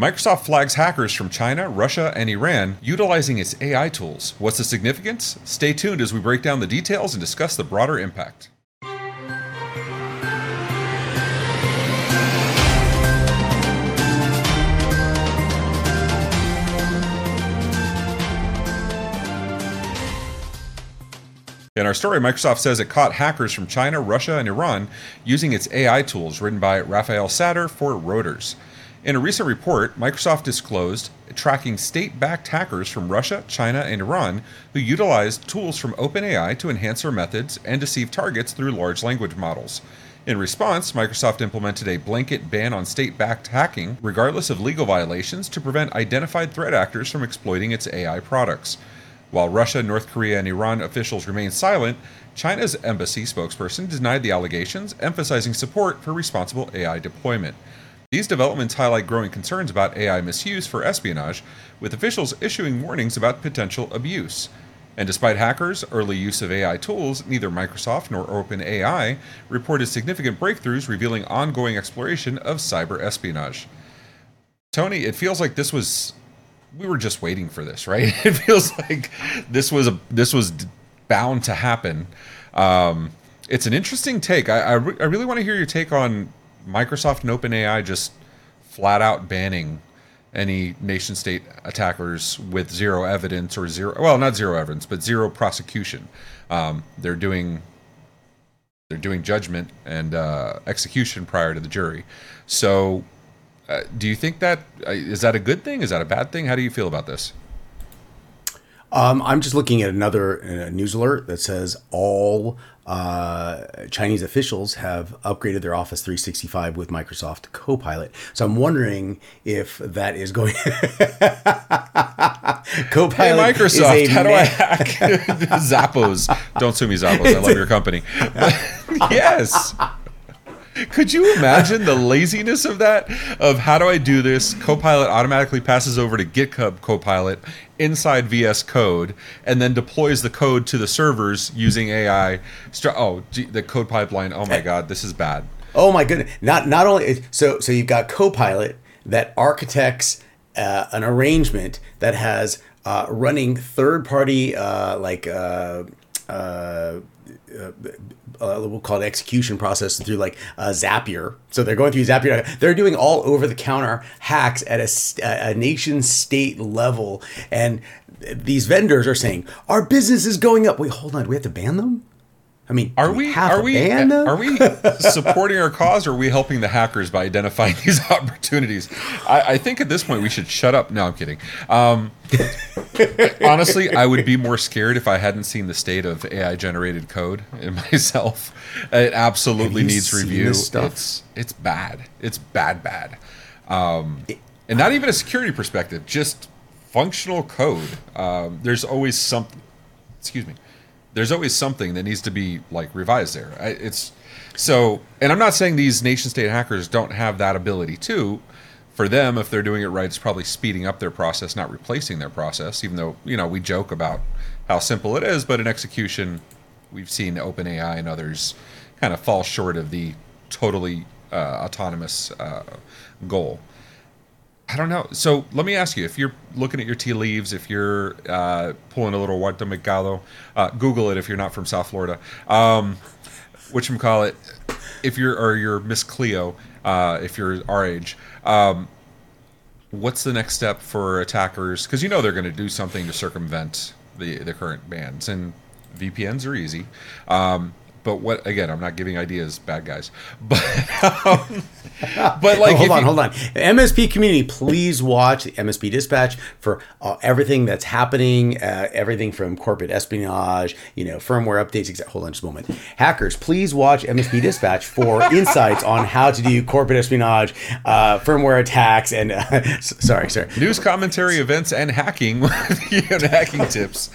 Microsoft flags hackers from China, Russia, and Iran utilizing its AI tools. What's the significance? Stay tuned as we break down the details and discuss the broader impact. In our story, Microsoft says it caught hackers from China, Russia, and Iran using its AI tools, written by Raphael Satter for Reuters. In a recent report, Microsoft disclosed tracking state backed hackers from Russia, China, and Iran who utilized tools from OpenAI to enhance their methods and deceive targets through large language models. In response, Microsoft implemented a blanket ban on state backed hacking, regardless of legal violations, to prevent identified threat actors from exploiting its AI products. While Russia, North Korea, and Iran officials remained silent, China's embassy spokesperson denied the allegations, emphasizing support for responsible AI deployment. These developments highlight growing concerns about AI misuse for espionage, with officials issuing warnings about potential abuse. And despite hackers' early use of AI tools, neither Microsoft nor OpenAI reported significant breakthroughs revealing ongoing exploration of cyber espionage. Tony, it feels like this was we were just waiting for this, right? It feels like this was a this was bound to happen. Um, it's an interesting take. I I, re- I really want to hear your take on Microsoft and OpenAI just flat out banning any nation state attackers with zero evidence or zero well not zero evidence but zero prosecution. Um, they're doing they're doing judgment and uh, execution prior to the jury. So uh, do you think that uh, is that a good thing? Is that a bad thing? How do you feel about this? Um, I'm just looking at another uh, news alert that says all uh, Chinese officials have upgraded their Office 365 with Microsoft Copilot. So I'm wondering if that is going. Copilot. Hey Microsoft, how do I hack Zappos? Don't sue me, Zappos. I love your company. yes. Could you imagine the laziness of that? Of how do I do this? Copilot automatically passes over to GitHub Copilot inside VS Code and then deploys the code to the servers using AI. Oh, the code pipeline. Oh my God, this is bad. Oh my goodness! Not not only so so you've got Copilot that architects uh, an arrangement that has uh, running third party uh, like uh, uh, we'll call it execution process through like uh, Zapier. So they're going through Zapier. They're doing all over the counter hacks at a, a nation state level. And these vendors are saying, our business is going up. Wait, hold on. Do we have to ban them? I mean, are we, we are we are we supporting our cause or are we helping the hackers by identifying these opportunities? I, I think at this point we should shut up. No, I'm kidding. Um, honestly, I would be more scared if I hadn't seen the state of AI generated code in myself. It absolutely needs review. It's it's bad. It's bad, bad. Um, and not even a security perspective, just functional code. Um, there's always something. Excuse me there's always something that needs to be like revised there. I, it's so, and I'm not saying these nation state hackers don't have that ability too. For them, if they're doing it right, it's probably speeding up their process, not replacing their process. Even though you know we joke about how simple it is, but in execution, we've seen OpenAI and others kind of fall short of the totally uh, autonomous uh, goal. I don't know. So let me ask you: if you're looking at your tea leaves, if you're uh, pulling a little Walter Mercado, uh, Google it if you're not from South Florida. Um, which call it? If you're or you're Miss Cleo, uh, if you're our age, um, what's the next step for attackers? Because you know they're going to do something to circumvent the the current bans, and VPNs are easy. Um, but what again? I'm not giving ideas, bad guys. But um, but like, oh, hold on, you, hold on. MSP community, please watch the MSP Dispatch for uh, everything that's happening. Uh, everything from corporate espionage, you know, firmware updates. Except, hold on, just a moment. Hackers, please watch MSP Dispatch for insights on how to do corporate espionage, uh, firmware attacks, and uh, sorry, sorry, news commentary, events, and hacking. you know, hacking tips.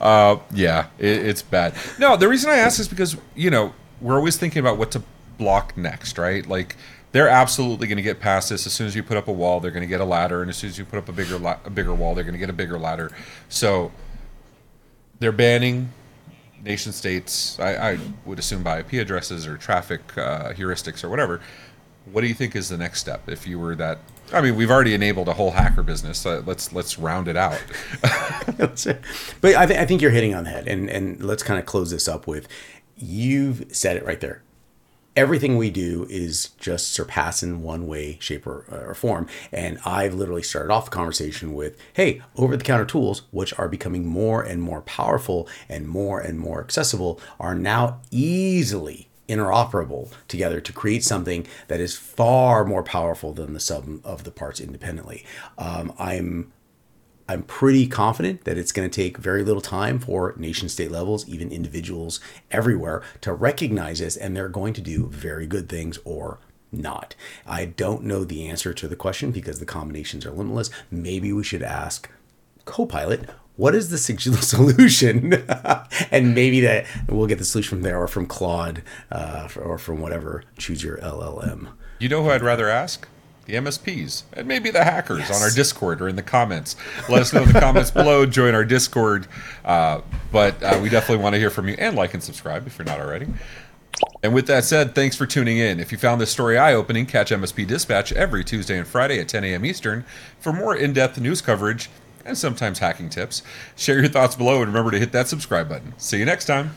Uh, yeah, it, it's bad. No, the reason I ask is because you know, we're always thinking about what to block next, right? Like they're absolutely going to get past this. As soon as you put up a wall, they're going to get a ladder, and as soon as you put up a bigger la- a bigger wall, they're going to get a bigger ladder. So they're banning nation states. I, I would assume by IP addresses or traffic uh, heuristics or whatever. What do you think is the next step if you were that I mean, we've already enabled a whole hacker business. So let's let's round it out. but I, th- I think you're hitting on the head, and and let's kind of close this up with you've said it right there. Everything we do is just surpass in one way, shape, or, or form. And I've literally started off the conversation with, hey, over the counter tools, which are becoming more and more powerful and more and more accessible, are now easily interoperable together to create something that is far more powerful than the sum of the parts independently. Um, I'm I'm pretty confident that it's going to take very little time for nation state levels, even individuals everywhere, to recognize this, and they're going to do very good things or not. I don't know the answer to the question because the combinations are limitless. Maybe we should ask Copilot what is the solution? and maybe that we'll get the solution from there or from Claude uh, or from whatever. Choose your LLM. You know who I'd rather ask? The MSPs and maybe the hackers yes. on our Discord or in the comments. Let us know in the comments below. Join our Discord. Uh, but uh, we definitely want to hear from you and like and subscribe if you're not already. And with that said, thanks for tuning in. If you found this story eye opening, catch MSP Dispatch every Tuesday and Friday at 10 a.m. Eastern for more in depth news coverage and sometimes hacking tips. Share your thoughts below and remember to hit that subscribe button. See you next time.